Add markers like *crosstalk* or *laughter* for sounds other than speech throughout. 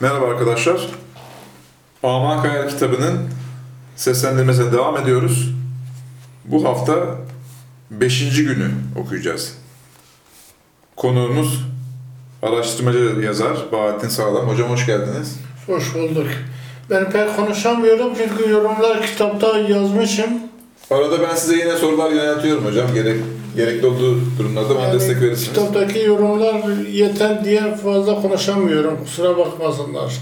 Merhaba arkadaşlar. Aman Kayar kitabının seslendirmesine devam ediyoruz. Bu hafta 5. günü okuyacağız. Konuğumuz araştırmacı yazar Bahattin Sağlam. Hocam hoş geldiniz. Hoş bulduk. Ben pek konuşamıyorum çünkü yorumlar kitapta yazmışım. Arada ben size yine sorular yöneltiyorum hocam. Gerek, gerekli olduğu durumlarda bana Yani destek verirsiniz. Kitaptaki yorumlar yeter diye fazla konuşamıyorum. Kusura bakmasınlar.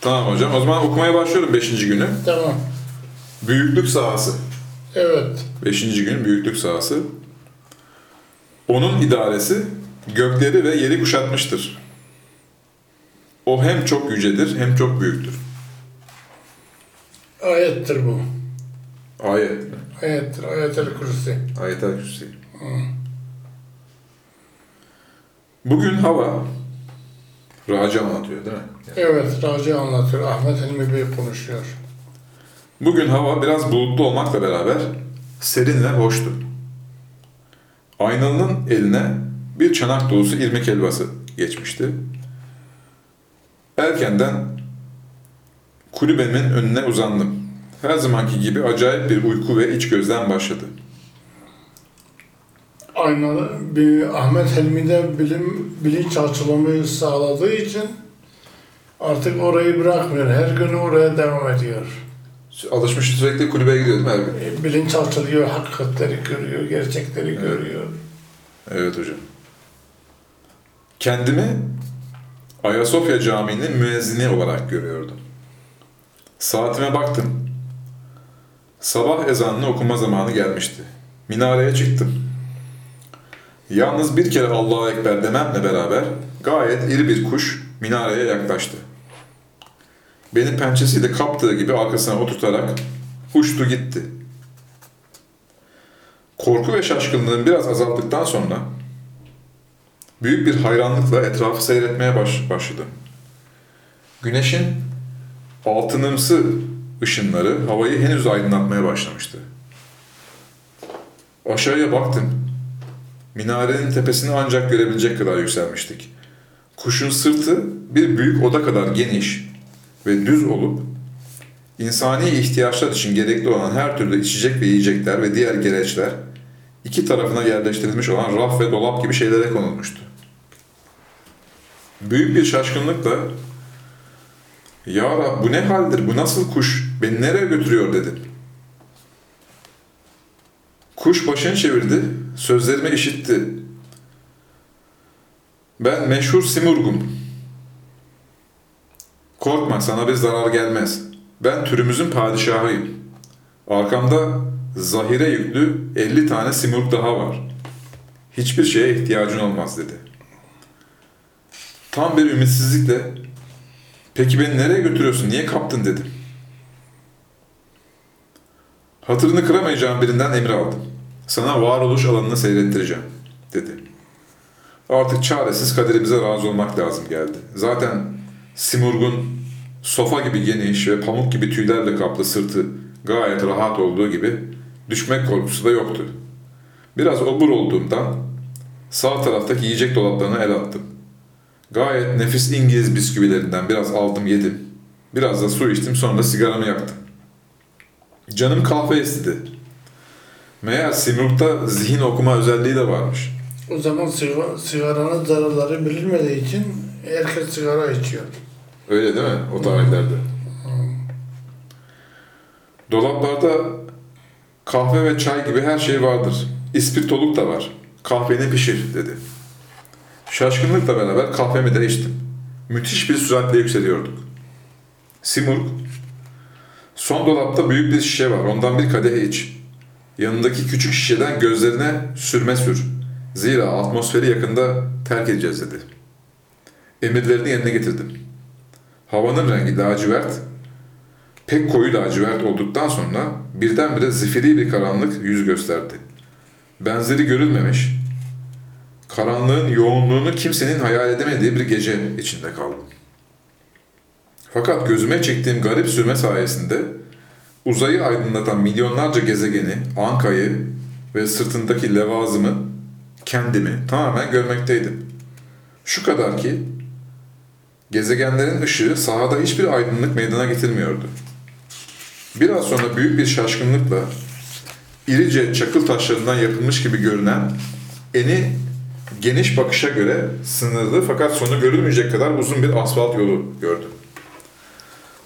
Tamam hocam. O zaman okumaya başlıyorum 5. günü. Tamam. Büyüklük sahası. Evet. Beşinci gün büyüklük sahası. Onun idaresi gökleri ve yeri kuşatmıştır. O hem çok yücedir hem çok büyüktür. Ayettir bu. Ayet mi? Ayettir. Ayetel Kürsi. Ayet-el Kürsi. Bugün hava Raci anlatıyor değil mi? Evet. Raci anlatıyor. Ahmet Hilmi Bey konuşuyor. Bugün hava biraz bulutlu olmakla beraber serin ve hoştu. Aynalının eline bir çanak dolusu irmik helvası geçmişti. Erkenden kulübemin önüne uzandım. Her zamanki gibi acayip bir uyku ve iç gözlem başladı. Aynalı bir Ahmet Hilmi'de bilim, bilinç açılımı sağladığı için artık orayı bırakmıyor. Her gün oraya devam ediyor. Alışmış sürekli kulübeye gidiyordum her gün. E, Bilinç açılıyor, hakikatleri görüyor, gerçekleri görüyor. Evet hocam. Kendimi Ayasofya Camii'nin müezzini olarak görüyordum. Saatime baktım. Sabah ezanını okuma zamanı gelmişti. Minareye çıktım. Yalnız bir kere Allahu Ekber dememle beraber gayet iri bir kuş minareye yaklaştı. Beni pençesiyle kaptığı gibi arkasına oturtarak uçtu gitti. Korku ve şaşkınlığım biraz azaldıktan sonra büyük bir hayranlıkla etrafı seyretmeye baş, başladım. Güneşin altınımsı ışınları havayı henüz aydınlatmaya başlamıştı. Aşağıya baktım. Minarenin tepesini ancak görebilecek kadar yükselmiştik. Kuşun sırtı bir büyük oda kadar geniş ve düz olup insani ihtiyaçlar için gerekli olan her türlü içecek ve yiyecekler ve diğer gereçler iki tarafına yerleştirilmiş olan raf ve dolap gibi şeylere konulmuştu. Büyük bir şaşkınlıkla ''Ya Rab bu ne haldir, bu nasıl kuş, beni nereye götürüyor?'' dedim. Kuş başını çevirdi, sözlerimi işitti. Ben meşhur Simurgum. Korkma sana bir zarar gelmez. Ben türümüzün padişahıyım. Arkamda zahire yüklü 50 tane simurg daha var. Hiçbir şeye ihtiyacın olmaz dedi. Tam bir ümitsizlikle peki beni nereye götürüyorsun niye kaptın dedim. Hatırını kıramayacağım birinden emir aldım. Sana varoluş alanını seyrettireceğim dedi. Artık çaresiz kaderimize razı olmak lazım geldi. Zaten Simurg'un sofa gibi geniş ve pamuk gibi tüylerle kaplı sırtı gayet rahat olduğu gibi düşmek korkusu da yoktu. Biraz obur olduğumdan sağ taraftaki yiyecek dolaplarına el attım. Gayet nefis İngiliz bisküvilerinden biraz aldım yedim. Biraz da su içtim sonra sigaramı yaktım. Canım kahve istedi. Meğer Simurg'da zihin okuma özelliği de varmış. O zaman sigara, sigaranın zararları bilinmediği için herkes sigara içiyor. Öyle değil mi? O tarihlerde. Dolaplarda kahve ve çay gibi her şey vardır. İspirtoluk da var. Kahveni pişir dedi. Şaşkınlıkla beraber kahvemi de içtim. Müthiş bir süratle yükseliyorduk. Simurg, son dolapta büyük bir şişe var. Ondan bir kadeh iç. Yanındaki küçük şişeden gözlerine sürme sür. Zira atmosferi yakında terk edeceğiz dedi. Emirlerini yerine getirdim. Havanın rengi lacivert, pek koyu lacivert olduktan sonra birdenbire zifiri bir karanlık yüz gösterdi. Benzeri görülmemiş, karanlığın yoğunluğunu kimsenin hayal edemediği bir gece içinde kaldım. Fakat gözüme çektiğim garip sürme sayesinde uzayı aydınlatan milyonlarca gezegeni, Anka'yı ve sırtındaki levazımı, kendimi tamamen görmekteydim. Şu kadar ki Gezegenlerin ışığı sahada hiçbir aydınlık meydana getirmiyordu. Biraz sonra büyük bir şaşkınlıkla irice çakıl taşlarından yapılmış gibi görünen eni geniş bakışa göre sınırlı fakat sonu görülmeyecek kadar uzun bir asfalt yolu gördüm.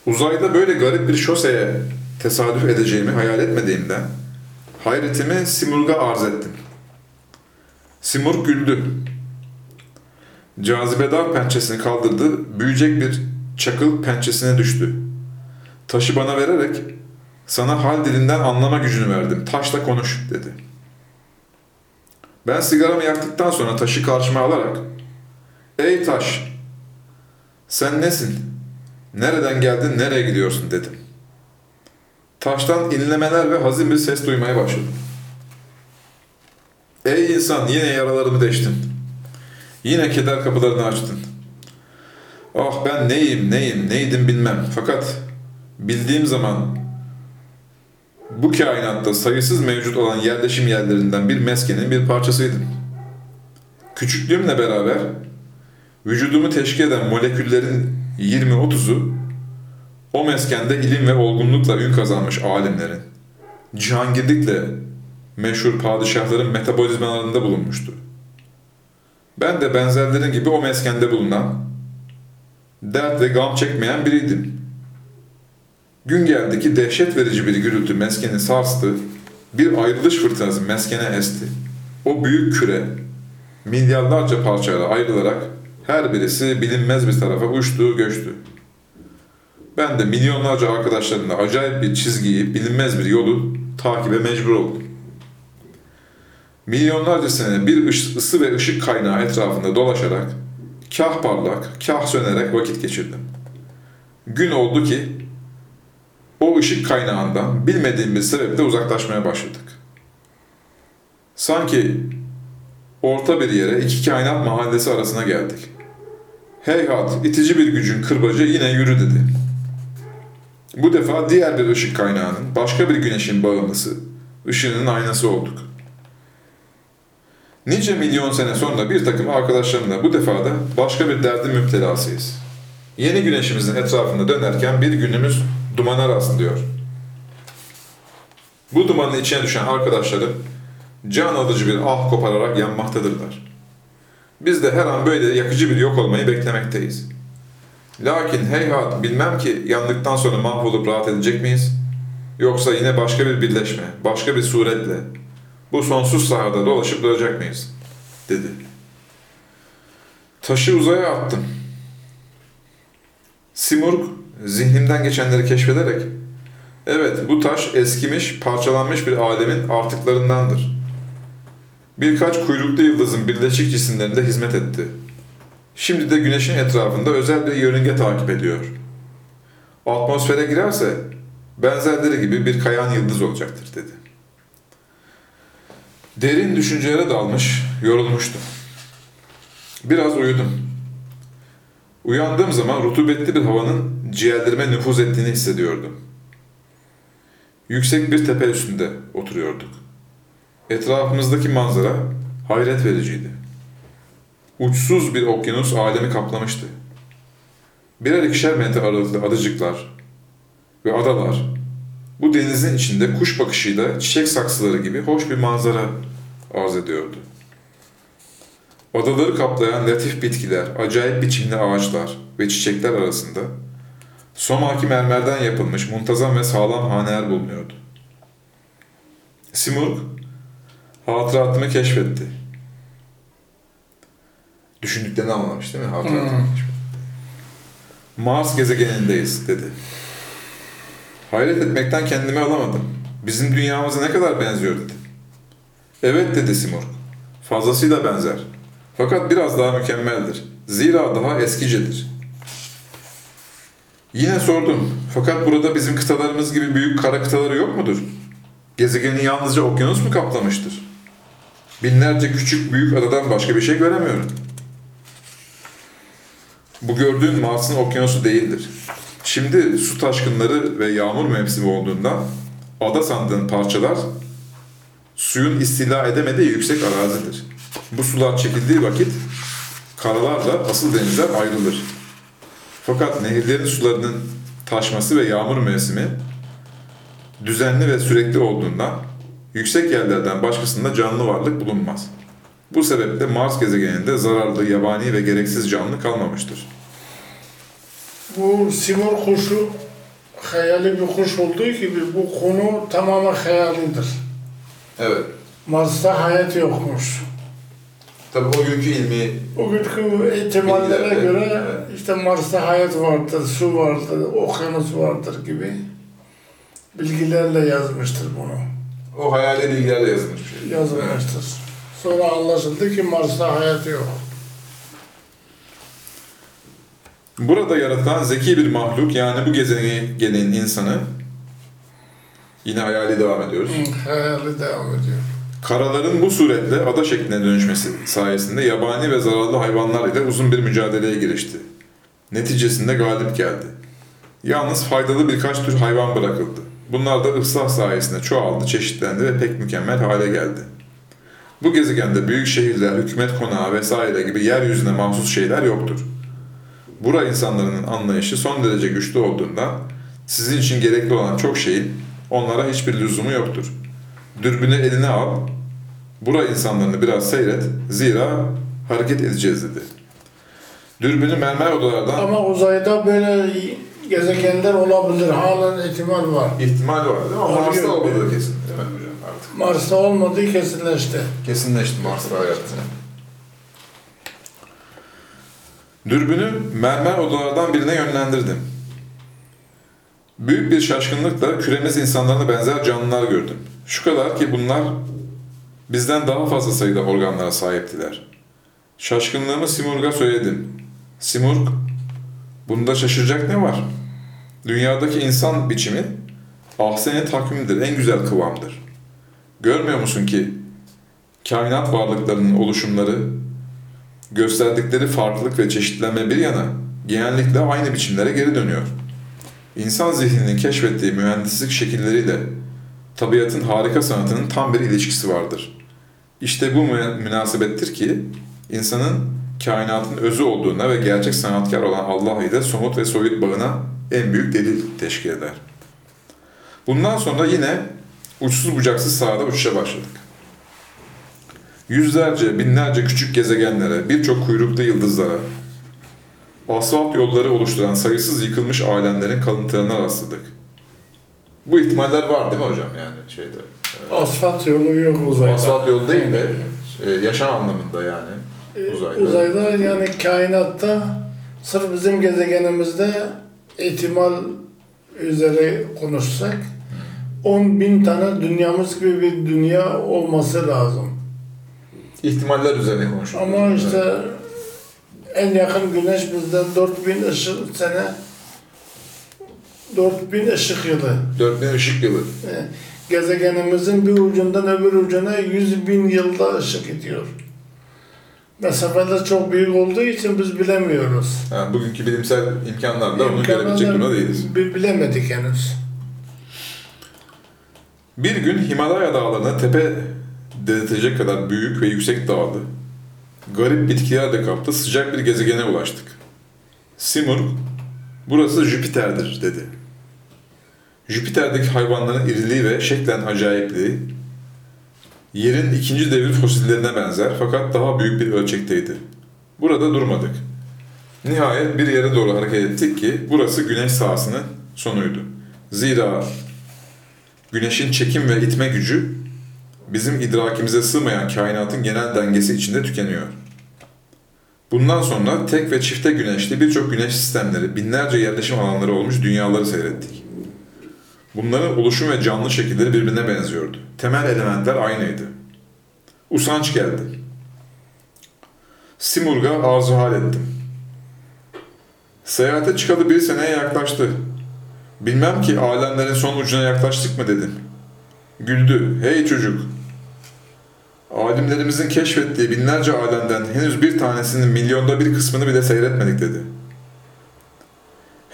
Uzayda böyle garip bir şoseye tesadüf edeceğimi hayal etmediğimden hayretimi Simurg'a arz ettim. Simurg güldü. Cazibedar pençesini kaldırdı, büyüyecek bir çakıl pençesine düştü. Taşı bana vererek, sana hal dilinden anlama gücünü verdim, taşla konuş dedi. Ben sigaramı yaktıktan sonra taşı karşıma alarak, ey taş, sen nesin? Nereden geldin, nereye gidiyorsun dedim. Taştan inlemeler ve hazin bir ses duymaya başladım. Ey insan yine yaralarımı deştin. Yine keder kapılarını açtın. Ah ben neyim neyim neydim bilmem. Fakat bildiğim zaman bu kainatta sayısız mevcut olan yerleşim yerlerinden bir meskenin bir parçasıydım. Küçüklüğümle beraber vücudumu teşkil eden moleküllerin 20-30'u o meskende ilim ve olgunlukla ün kazanmış alimlerin, cihangirlikle meşhur padişahların metabolizmalarında bulunmuştu. Ben de benzerlerin gibi o meskende bulunan, dert ve gam çekmeyen biriydim. Gün geldi ki dehşet verici bir gürültü meskeni sarstı, bir ayrılış fırtınası meskene esti. O büyük küre, milyarlarca parçayla ayrılarak her birisi bilinmez bir tarafa uçtu, göçtü. Ben de milyonlarca arkadaşlarımla acayip bir çizgiyi, bilinmez bir yolu takibe mecbur oldum. Milyonlarca sene bir ısı ve ışık kaynağı etrafında dolaşarak, kah parlak, kah sönerek vakit geçirdim. Gün oldu ki, o ışık kaynağından bilmediğim bir sebeple uzaklaşmaya başladık. Sanki orta bir yere iki kainat mahallesi arasına geldik. Heyhat, itici bir gücün kırbacı yine yürü dedi. Bu defa diğer bir ışık kaynağının, başka bir güneşin bağımlısı, ışığının aynası olduk. Nice milyon sene sonra bir takım arkadaşlarımla bu defa da başka bir derdin müptelasıyız. Yeni güneşimizin etrafında dönerken bir günümüz dumana rastlıyor. Bu dumanın içine düşen arkadaşlarım can alıcı bir ah kopararak yanmaktadırlar. Biz de her an böyle yakıcı bir yok olmayı beklemekteyiz. Lakin heyhat bilmem ki yandıktan sonra mahvolup rahat edecek miyiz? Yoksa yine başka bir birleşme, başka bir suretle bu sonsuz sahada dolaşıp duracak mıyız? Dedi. Taşı uzaya attım. Simurg zihnimden geçenleri keşfederek Evet bu taş eskimiş, parçalanmış bir alemin artıklarındandır. Birkaç kuyruklu yıldızın birleşik cisimlerinde hizmet etti. Şimdi de güneşin etrafında özel bir yörünge takip ediyor. Atmosfere girerse benzerleri gibi bir kayan yıldız olacaktır dedi. Derin düşüncelere dalmış, yorulmuştum. Biraz uyudum. Uyandığım zaman rutubetli bir havanın ciğerlerime nüfuz ettiğini hissediyordum. Yüksek bir tepe üstünde oturuyorduk. Etrafımızdaki manzara hayret vericiydi. Uçsuz bir okyanus alemi kaplamıştı. Birer ikişer metre aralıklı adacıklar ve adalar bu denizin içinde kuş bakışıyla çiçek saksıları gibi hoş bir manzara arz ediyordu. Adaları kaplayan latif bitkiler, acayip biçimli ağaçlar ve çiçekler arasında somaki mermerden yapılmış muntazam ve sağlam haneler bulunuyordu. Simurg hatıratımı keşfetti. Düşündüklerini anlamış değil mi? Hatıratımı Hmm. keşfetti. Mars gezegenindeyiz dedi. Hayret etmekten kendimi alamadım. Bizim dünyamıza ne kadar benziyor dedi. Evet dedi Simurg. Fazlasıyla benzer. Fakat biraz daha mükemmeldir. Zira daha eskicedir. Yine sordum. Fakat burada bizim kıtalarımız gibi büyük kara kıtaları yok mudur? Gezegeni yalnızca okyanus mu kaplamıştır? Binlerce küçük büyük adadan başka bir şey göremiyorum. Bu gördüğün Mars'ın okyanusu değildir. Şimdi su taşkınları ve yağmur mevsimi olduğundan ada sandığın parçalar suyun istila edemediği yüksek arazidir. Bu sular çekildiği vakit karalarla asıl denizler ayrılır. Fakat nehirlerin sularının taşması ve yağmur mevsimi düzenli ve sürekli olduğundan yüksek yerlerden başkasında canlı varlık bulunmaz. Bu sebeple Mars gezegeninde zararlı, yabani ve gereksiz canlı kalmamıştır. Bu simur kuşu hayali bir kuş olduğu gibi bu konu tamamen hayalidir. Evet. Mars'ta hayat yokmuş. Tabii o günkü ilmi O günkü ihtimallere göre evet. işte Mars'ta hayat vardır, su vardır, okyanus vardır gibi bilgilerle yazmıştır bunu. O hayali bilgilerle yazılmış bir şey. Yazılmıştır. Sonra anlaşıldı ki Mars'ta hayat yok. Burada yaratılan zeki bir mahluk yani bu gezegenin insanı yine hayali devam ediyoruz. Hı, Hayali devam ediyor. Karaların bu suretle ada şekline dönüşmesi sayesinde yabani ve zararlı hayvanlar ile uzun bir mücadeleye girişti. Neticesinde galip geldi. Yalnız faydalı birkaç tür hayvan bırakıldı. Bunlar da ıslah sayesinde çoğaldı, çeşitlendi ve pek mükemmel hale geldi. Bu gezegende büyük şehirler, hükümet konağı vesaire gibi yeryüzüne mahsus şeyler yoktur. Bura insanların anlayışı son derece güçlü olduğundan sizin için gerekli olan çok şeyin onlara hiçbir lüzumu yoktur. Dürbünü eline al, bura insanlarını biraz seyret, zira hareket edeceğiz dedi. Dürbünü mermer odalardan Ama uzayda böyle gezegenler olabilir. Halen ihtimal var. ihtimal var değil mi? Ama Oluyor. Mars'ta olmadığı kesin değil mi hocam artık? Mars'ta olmadığı kesinleşti. Kesinleşti Mars'ta hayat. Dürbünü mermer odalardan birine yönlendirdim. Büyük bir şaşkınlıkla küremiz insanlarına benzer canlılar gördüm. Şu kadar ki bunlar bizden daha fazla sayıda organlara sahiptiler. Şaşkınlığımı Simurg'a söyledim. Simurg, bunda şaşıracak ne var? Dünyadaki insan biçimi ahsen-i takvimdir, en güzel kıvamdır. Görmüyor musun ki kainat varlıklarının oluşumları, gösterdikleri farklılık ve çeşitlenme bir yana genellikle aynı biçimlere geri dönüyor. İnsan zihninin keşfettiği mühendislik şekilleriyle tabiatın harika sanatının tam bir ilişkisi vardır. İşte bu mü- münasebettir ki insanın kainatın özü olduğuna ve gerçek sanatkar olan Allah ile somut ve soyut bağına en büyük delil teşkil eder. Bundan sonra yine uçsuz bucaksız sahada uçuşa başladık. Yüzlerce, binlerce küçük gezegenlere, birçok kuyruklu yıldızlara, asfalt yolları oluşturan sayısız yıkılmış alemlerin kalıntılarına rastladık. Bu ihtimaller var değil mi hocam yani şeyde? Asfalt yolu yok uzayda. Asfalt yolu değil de e, yaşam anlamında yani uzayda. Uzayda yani kainatta sırf bizim gezegenimizde ihtimal üzere konuşsak 10 bin tane dünyamız gibi bir dünya olması lazım. İhtimaller üzerine konuşuyoruz. Ama işte en yakın güneş bizden 4000 ışık sene 4000 ışık yılı. 4000 ışık yılı. Ee, Gezegenimizin bir ucundan öbür ucuna 100 bin yılda ışık gidiyor. Mesafeler çok büyük olduğu için biz bilemiyoruz. Yani bugünkü bilimsel imkanlarla onu görebilecek durumda değiliz. bi- Bilemedik henüz. Bir gün Himalaya dağlarına tepe dedirtecek kadar büyük ve yüksek dağlı, garip bitkilerle kaplı sıcak bir gezegene ulaştık. Simurg, burası Jüpiter'dir dedi. Jüpiter'deki hayvanların iriliği ve şeklen acayipliği, yerin ikinci devir fosillerine benzer fakat daha büyük bir ölçekteydi. Burada durmadık. Nihayet bir yere doğru hareket ettik ki burası güneş sahasının sonuydu. Zira Güneşin çekim ve itme gücü bizim idrakimize sığmayan kainatın genel dengesi içinde tükeniyor. Bundan sonra tek ve çifte güneşli birçok güneş sistemleri, binlerce yerleşim alanları olmuş dünyaları seyrettik. Bunların oluşum ve canlı şekilleri birbirine benziyordu. Temel elementler aynıydı. Usanç geldi. Simurg'a arzu hal ettim. Seyahate çıkalı bir seneye yaklaştı. Bilmem ki alemlerin son ucuna yaklaştık mı dedim. Güldü. Hey çocuk. Alimlerimizin keşfettiği binlerce alemden henüz bir tanesinin milyonda bir kısmını bile seyretmedik dedi.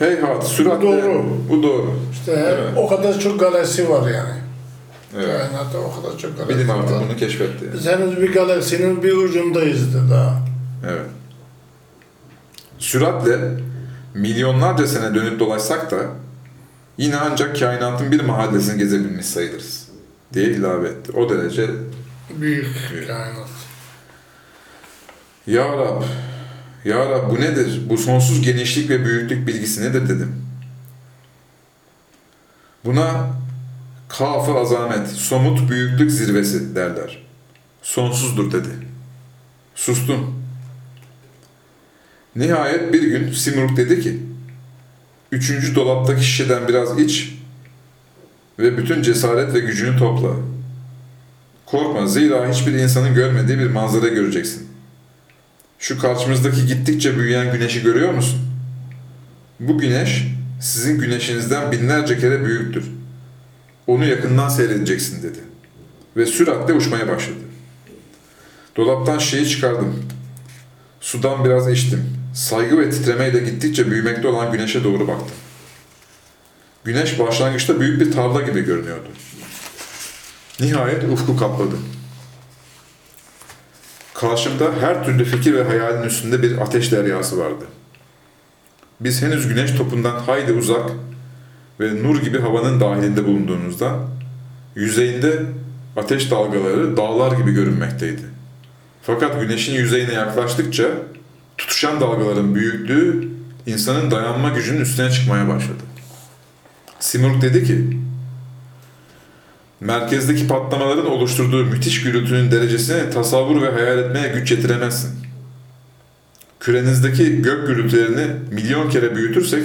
Heyhat, süratle... Bu doğru. Bu doğru. İşte Evet. o kadar çok galaksi var yani. Evet. Kainatta o kadar çok galaksi Bilim artık var. bunu keşfetti. Biz henüz bir galaksinin bir ucundayız da daha. Evet. Süratle milyonlarca sene dönüp dolaşsak da yine ancak kainatın bir mahallesini gezebilmiş sayılırız diye ilave etti. O derece Büyük Büyük. kainat. Ya Rab, Ya Rab bu nedir? Bu sonsuz genişlik ve büyüklük bilgisi nedir dedim. Buna kafı azamet, somut büyüklük zirvesi derler. Sonsuzdur dedi. Sustum. Nihayet bir gün Simurg dedi ki, Üçüncü dolaptaki şişeden biraz iç ve bütün cesaret ve gücünü topla. Korkma zira hiçbir insanın görmediği bir manzara göreceksin. Şu karşımızdaki gittikçe büyüyen güneşi görüyor musun? Bu güneş sizin güneşinizden binlerce kere büyüktür. Onu yakından seyredeceksin dedi. Ve süratle uçmaya başladı. Dolaptan şişeyi çıkardım. Sudan biraz içtim. Saygı ve titremeyle gittikçe büyümekte olan güneşe doğru baktım. Güneş başlangıçta büyük bir tarla gibi görünüyordu. Nihayet ufku kapladı. Karşımda her türlü fikir ve hayalin üstünde bir ateş deryası vardı. Biz henüz güneş topundan hayli uzak ve nur gibi havanın dahilinde bulunduğumuzda yüzeyinde ateş dalgaları dağlar gibi görünmekteydi. Fakat güneşin yüzeyine yaklaştıkça tutuşan dalgaların büyüklüğü insanın dayanma gücünün üstüne çıkmaya başladı. Simurg dedi ki, merkezdeki patlamaların oluşturduğu müthiş gürültünün derecesini tasavvur ve hayal etmeye güç yetiremezsin. Kürenizdeki gök gürültülerini milyon kere büyütürsek,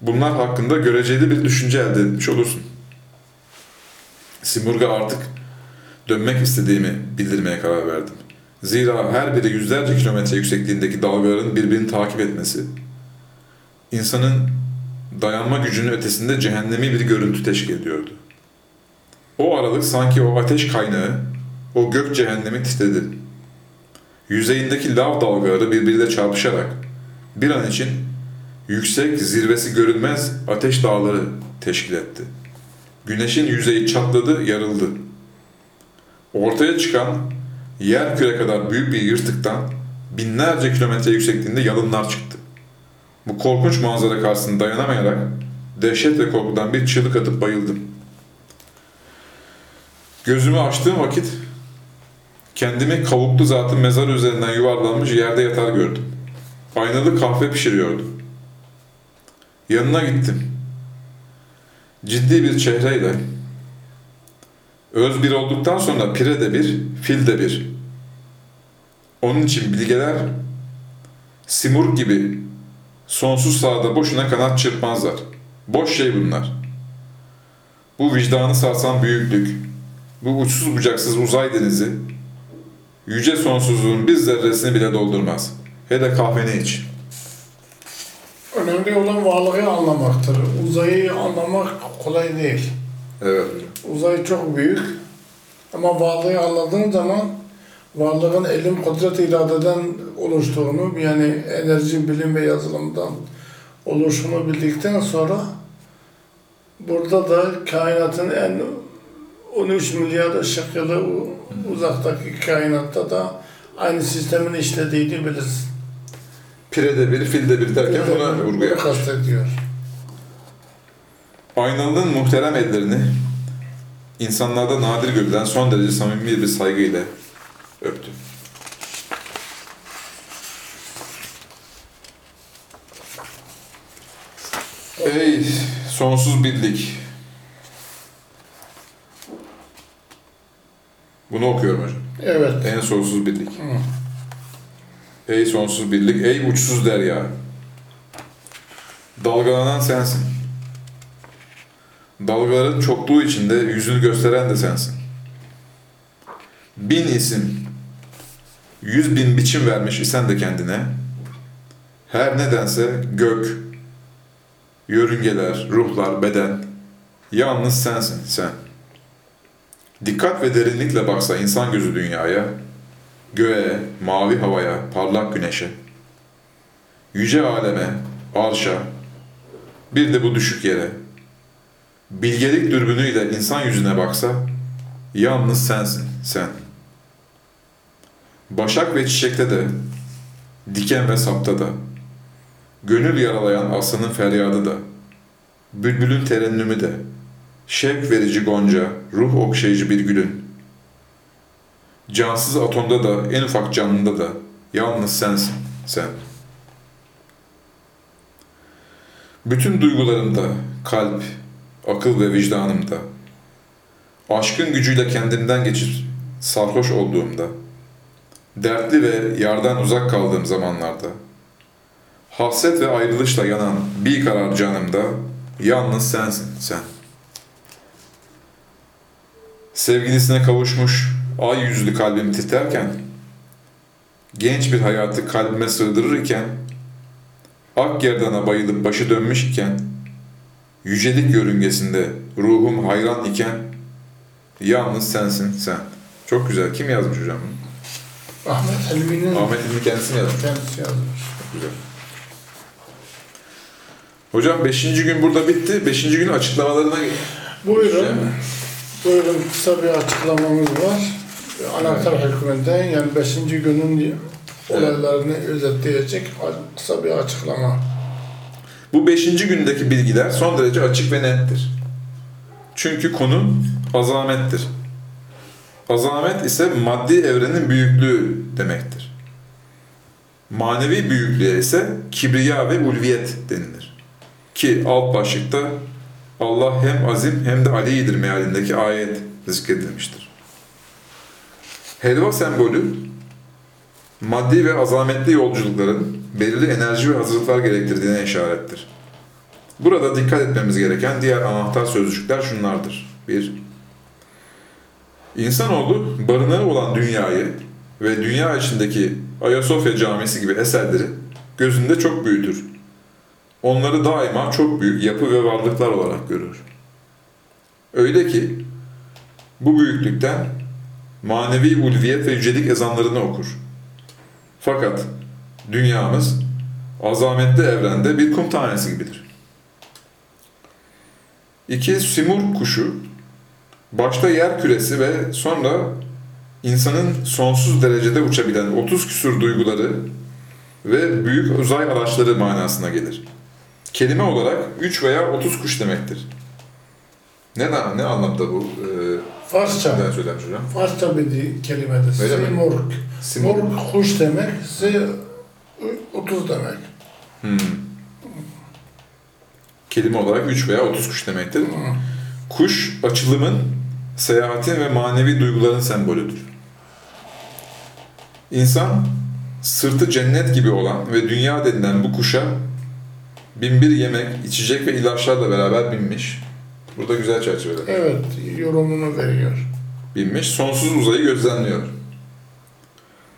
bunlar hakkında göreceli bir düşünce elde etmiş olursun. Simurg'a artık dönmek istediğimi bildirmeye karar verdim. Zira her biri yüzlerce kilometre yüksekliğindeki dalgaların birbirini takip etmesi, insanın dayanma gücünün ötesinde cehennemi bir görüntü teşkil ediyordu. O aralık sanki o ateş kaynağı, o gök cehennemi titredi. Yüzeyindeki lav dalgaları birbiriyle çarpışarak bir an için yüksek, zirvesi görünmez ateş dağları teşkil etti. Güneşin yüzeyi çatladı, yarıldı. Ortaya çıkan yer küre kadar büyük bir yırtıktan binlerce kilometre yüksekliğinde yalınlar çıktı. Bu korkunç manzara karşısında dayanamayarak dehşet ve korkudan bir çığlık atıp bayıldım. Gözümü açtığım vakit kendimi kavuklu zatın mezar üzerinden yuvarlanmış yerde yatar gördüm. Aynalı kahve pişiriyordu. Yanına gittim. Ciddi bir çehreyle öz bir olduktan sonra pire de bir, fil de bir. Onun için bilgeler simur gibi sonsuz sahada boşuna kanat çırpmazlar. Boş şey bunlar. Bu vicdanı sarsan büyüklük, bu uçsuz bucaksız uzay denizi, yüce sonsuzluğun bir zerresini bile doldurmaz. Hele kahveni iç. Önemli olan varlığı anlamaktır. Uzayı anlamak kolay değil. Evet. Uzay çok büyük. Ama varlığı anladığın zaman varlığın elim kudret iradeden oluştuğunu yani enerji, bilim ve yazılımdan oluşunu bildikten sonra burada da kainatın en 13 milyar ışık yılı uzaktaki kainatta da aynı sistemin işlediğini bilirsin. Pire de bir, fil de bir derken buna vurgu yapmış. kastediyor. Aynalının muhterem ellerini insanlarda nadir görülen son derece samimi bir saygıyla öptü. Ey sonsuz birlik. Bunu okuyorum hocam. Evet. En sonsuz birlik. Hı. Ey sonsuz birlik, ey uçsuz derya. Dalgalanan sensin. Dalgaların çokluğu içinde yüzünü gösteren de sensin. Bin isim, yüz bin biçim vermiş isen de kendine, her nedense gök, yörüngeler, ruhlar, beden, yalnız sensin sen. Dikkat ve derinlikle baksa insan gözü dünyaya, göğe, mavi havaya, parlak güneşe, yüce aleme, arşa, bir de bu düşük yere, bilgelik dürbünüyle insan yüzüne baksa, yalnız sensin, sen. Başak ve çiçekte de, diken ve sapta da, Gönül yaralayan aslanın feryadı da, bülbülün terennümü de, şevk verici gonca, ruh okşayıcı bir gülün, cansız atomda da, en ufak canlıda da, yalnız sensin, sen. Bütün duygularımda, kalp, akıl ve vicdanımda, aşkın gücüyle kendimden geçip sarhoş olduğumda, dertli ve yardan uzak kaldığım zamanlarda, hasret ve ayrılışla yanan bir karar canımda, yalnız sensin sen. Sevgilisine kavuşmuş ay yüzlü kalbim titrerken, genç bir hayatı kalbime sığdırırken, ak gerdana bayılıp başı dönmüş iken, yücelik yörüngesinde ruhum hayran iken, yalnız sensin sen. Çok güzel. Kim yazmış hocam bunu? Ahmet Helmi'nin Ahmet İlmi kendisi mi yazmış? kendisi yazmış. Güzel. Hocam 5. gün burada bitti. 5. günün açıklamalarına Buyurun. Buyurun kısa bir açıklamamız var. Anahtar hükmünden yani 5. günün olaylarını özetleyecek kısa bir açıklama. Bu 5. gündeki bilgiler son derece açık ve nettir. Çünkü konu azamettir. Azamet ise maddi evrenin büyüklüğü demektir. Manevi büyüklüğe ise kibriya ve ulviyet denilir. Ki alt başlıkta Allah hem azim hem de alidir mealindeki ayet zikredilmiştir. Helva sembolü maddi ve azametli yolculukların belirli enerji ve hazırlıklar gerektirdiğine işarettir. Burada dikkat etmemiz gereken diğer anahtar sözcükler şunlardır. 1. İnsanoğlu barınağı olan dünyayı ve dünya içindeki Ayasofya Camisi gibi eserleri gözünde çok büyütür. Onları daima çok büyük yapı ve varlıklar olarak görür. Öyle ki bu büyüklükten manevi ulviyet ve yücelik ezanlarını okur. Fakat dünyamız azametli evrende bir kum tanesi gibidir. İki, simur kuşu başta yer küresi ve sonra insanın sonsuz derecede uçabilen 30 küsur duyguları ve büyük uzay araçları manasına gelir. Kelime olarak 3 veya 30 kuş demektir. Ne, ne anlamda bu? Ee, Farsça. neden söylemiş hocam? Farsça bir mi? Simurg. Simur. Murg kuş demek, si 30 demek. Hmm. Kelime olarak 3 veya 30 kuş demektir. Kuş açılımın, seyahatin ve manevi duyguların sembolüdür. İnsan sırtı cennet gibi olan ve dünya denilen bu kuşa binbir yemek, içecek ve ilaçlarla beraber binmiş. Burada güzel çerçevede. Evet, yorumunu veriyor. binmiş, sonsuz uzayı gözlemliyor.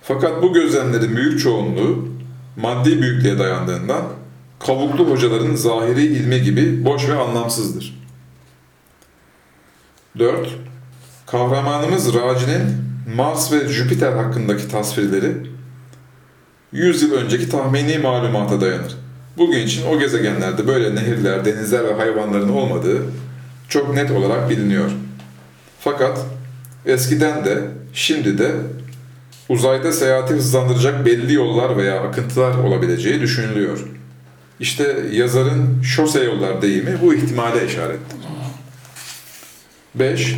Fakat bu gözlemlerin büyük çoğunluğu maddi büyüklüğe dayandığından kavuklu hocaların zahiri ilmi gibi boş ve anlamsızdır. 4. Kahramanımız Raci'nin Mars ve Jüpiter hakkındaki tasvirleri 100 yıl önceki tahmini malumata dayanır. Bugün için o gezegenlerde böyle nehirler, denizler ve hayvanların olmadığı çok net olarak biliniyor. Fakat eskiden de şimdi de uzayda seyahati hızlandıracak belli yollar veya akıntılar olabileceği düşünülüyor. İşte yazarın şose yollar deyimi bu ihtimale işarettir. 5.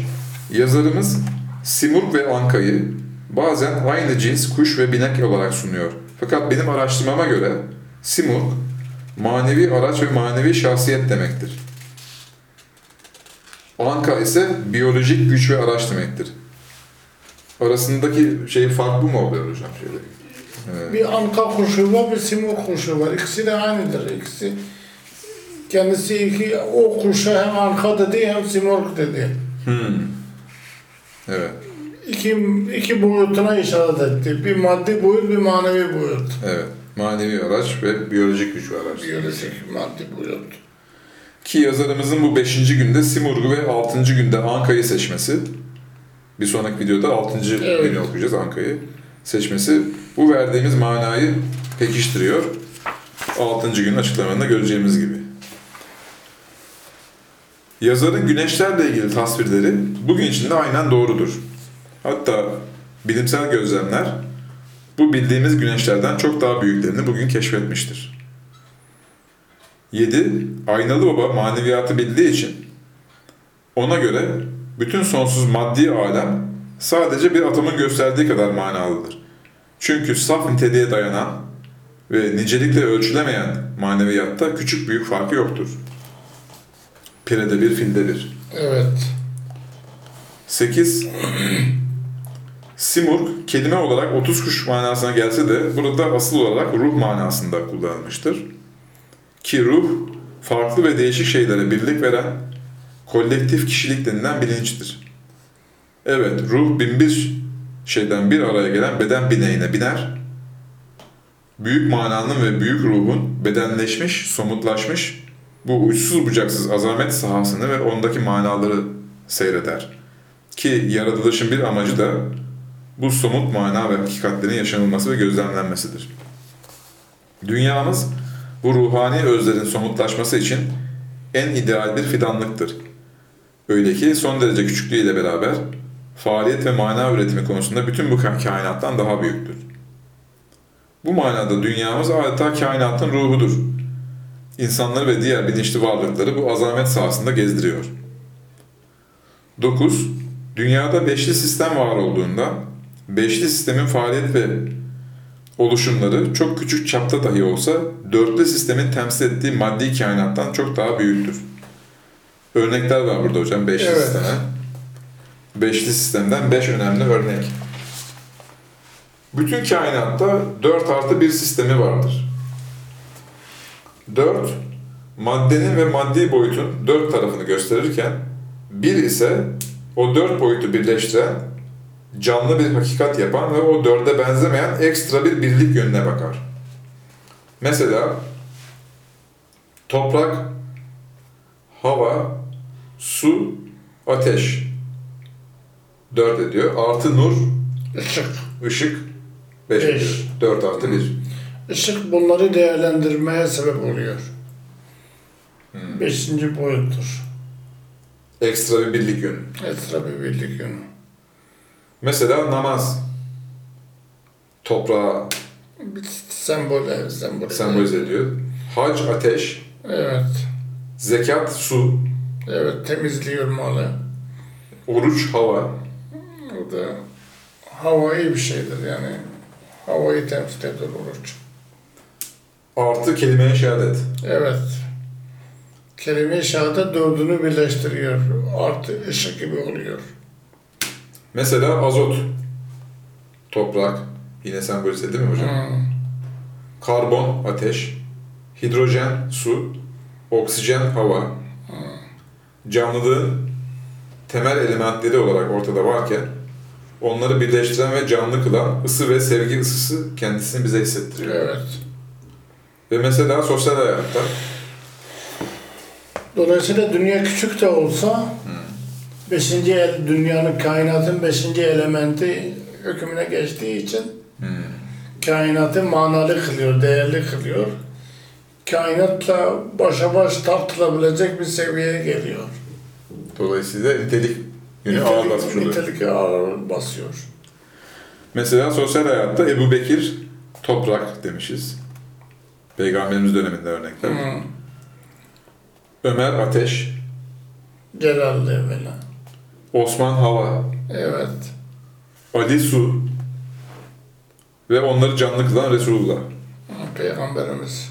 Yazarımız Simurg ve Anka'yı bazen aynı cins kuş ve binek olarak sunuyor. Fakat benim araştırmama göre Simurg manevi araç ve manevi şahsiyet demektir. Anka ise biyolojik güç ve araç demektir. Arasındaki şey fark bu mu oluyor hocam? Şöyle. Ee, Bir anka kuşu var, bir simurg kuşu var. İkisi de aynıdır. İkisi kendisi iki, o kuşa hem anka dedi hem simurg dedi. hmm. Evet, İki, iki boyutuna işaret etti. Bir maddi boyut, bir manevi boyut. evet. Manevi araç ve biyolojik güç araç. Biyolojik, maddi boyut. Ki yazarımızın bu 5. günde Simurg'u ve 6. günde Anka'yı seçmesi, bir sonraki videoda 6. Evet. günü okuyacağız Anka'yı seçmesi, bu verdiğimiz manayı pekiştiriyor. 6. günün açıklamalarında göreceğimiz gibi. Yazarın güneşlerle ilgili tasvirleri bugün için de aynen doğrudur. Hatta bilimsel gözlemler bu bildiğimiz güneşlerden çok daha büyüklerini bugün keşfetmiştir. 7. Aynalı baba maneviyatı bildiği için ona göre bütün sonsuz maddi alem sadece bir atomun gösterdiği kadar manalıdır. Çünkü saf niteliğe dayanan ve nicelikle ölçülemeyen maneviyatta küçük büyük farkı yoktur. Pirede bir, filde bir. Evet. 8. *clears throat* Simurg kelime olarak 30 kuş manasına gelse de burada asıl olarak ruh manasında kullanılmıştır. Ki ruh farklı ve değişik şeylere birlik veren kolektif kişilik denilen bilinçtir. Evet, ruh binbir şeyden bir araya gelen beden bineğine biner. Büyük mananın ve büyük ruhun bedenleşmiş, somutlaşmış bu uçsuz bucaksız azamet sahasını ve ondaki manaları seyreder. Ki yaratılışın bir amacı da bu somut mana ve hakikatlerin yaşanılması ve gözlemlenmesidir. Dünyamız bu ruhani özlerin somutlaşması için en ideal bir fidanlıktır. Öyle ki son derece küçüklüğüyle beraber faaliyet ve mana üretimi konusunda bütün bu kainattan daha büyüktür. Bu manada dünyamız adeta kainatın ruhudur. İnsanları ve diğer bilinçli varlıkları bu azamet sahasında gezdiriyor. 9. Dünyada beşli sistem var olduğunda beşli sistemin faaliyet ve oluşumları çok küçük çapta dahi olsa dörtlü sistemin temsil ettiği maddi kainattan çok daha büyüktür. Örnekler var burada hocam beşli Evet. sisteme. Beşli sistemden beş önemli örnek. Bütün kainatta 4 artı bir sistemi vardır. 4, maddenin ve maddi boyutun dört tarafını gösterirken, bir ise o dört boyutu birleştiren, canlı bir hakikat yapan ve o dörde benzemeyen ekstra bir birlik yönüne bakar. Mesela toprak, hava, su, ateş dört ediyor. Artı nur, Işık. ışık beş Beş. ediyor. Dört artı bir. Işık bunları değerlendirmeye sebep oluyor. Hmm. Beşinci boyuttur. Ekstra bir birlik yönü. Ekstra bir birlik yönü. Mesela namaz. Toprağa Bir sembol, sembol. sembolize ediyor. Hac ateş, Evet. zekat su, Evet, temizliyor malı. oruç hava, O da hava iyi bir şeydir yani. Havayı temsil eder oruç. artı kelime-i şehadet. Evet. Kelime-i şehadet dördünü birleştiriyor. Artı ışık gibi oluyor. Mesela azot, toprak, yine sembolize değil mi hocam? Hmm. Karbon, ateş, hidrojen, su, oksijen, hava, canlılığın temel elementleri olarak ortada varken onları birleştiren ve canlı kılan ısı ve sevgi ısısı kendisini bize hissettiriyor. Evet. Ve mesela sosyal hayatta Dolayısıyla dünya küçük de olsa beşinci el, dünyanın kainatın beşinci elementi hükmüne geçtiği için kainatı manalı kılıyor, değerli kılıyor. Kainatla başa baş tartılabilecek bir seviyeye geliyor. dolayısıyla nitelik yönü ağır basmış oluyor. nitelik ağır basıyor. Mesela sosyal hayatta Ebu Bekir toprak demişiz. Peygamberimiz döneminde örnekler. Hı. Ömer ateş, Celal'de evvela. Osman hava, Evet. Ali su ve onları canlı kılan Resulullah. Peygamberimiz.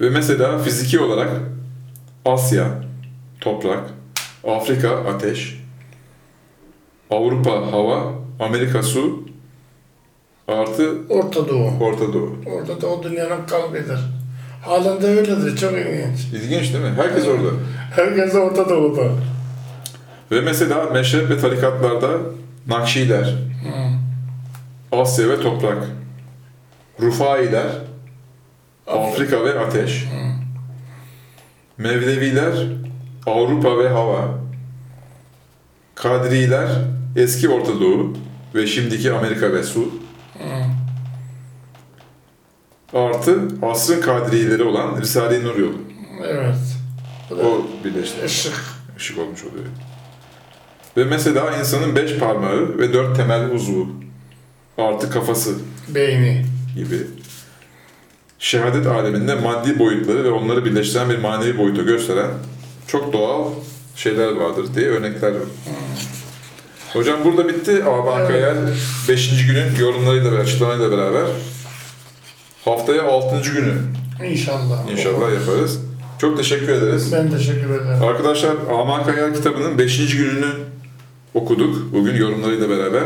Ve mesela fiziki olarak Asya toprak, Afrika ateş, Avrupa hava, Amerika su artı Orta Doğu. Orta Doğu. Orada da o dünyanın kalbidir. Halen de öyledir. Çok ilginç. İlginç değil mi? Herkes orada. Herkes Orta Doğu'da. Ve mesela meşrep ve tarikatlarda Nakşiler, Hı. Asya ve toprak, Rufailer, Afrika ve ateş, Mevleviler, Avrupa ve hava, Kadriler, eski Orta Doğu ve şimdiki Amerika ve su, artı asrın Kadrileri olan Risale-i Nur yolu. Evet. O birleşti. ışık. Işık olmuş oluyor. Ve mesela insanın beş parmağı ve dört temel uzvu artı kafası Beyni. gibi. şehadet aleminde maddi boyutları ve onları birleştiren bir manevi boyutu gösteren çok doğal şeyler vardır diye örnekler var. Hocam burada bitti. Aban Evet. Kayal 5. günün yorumlarıyla ve açıklamayla beraber haftaya 6. günü İnşallah. inşallah yaparız. Çok teşekkür ederiz. Ben teşekkür ederim. Arkadaşlar Aman Kayal kitabının 5. gününü okuduk. Bugün yorumlarıyla beraber.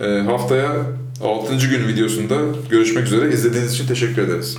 Ee, haftaya 6. gün videosunda görüşmek üzere. İzlediğiniz için teşekkür ederiz.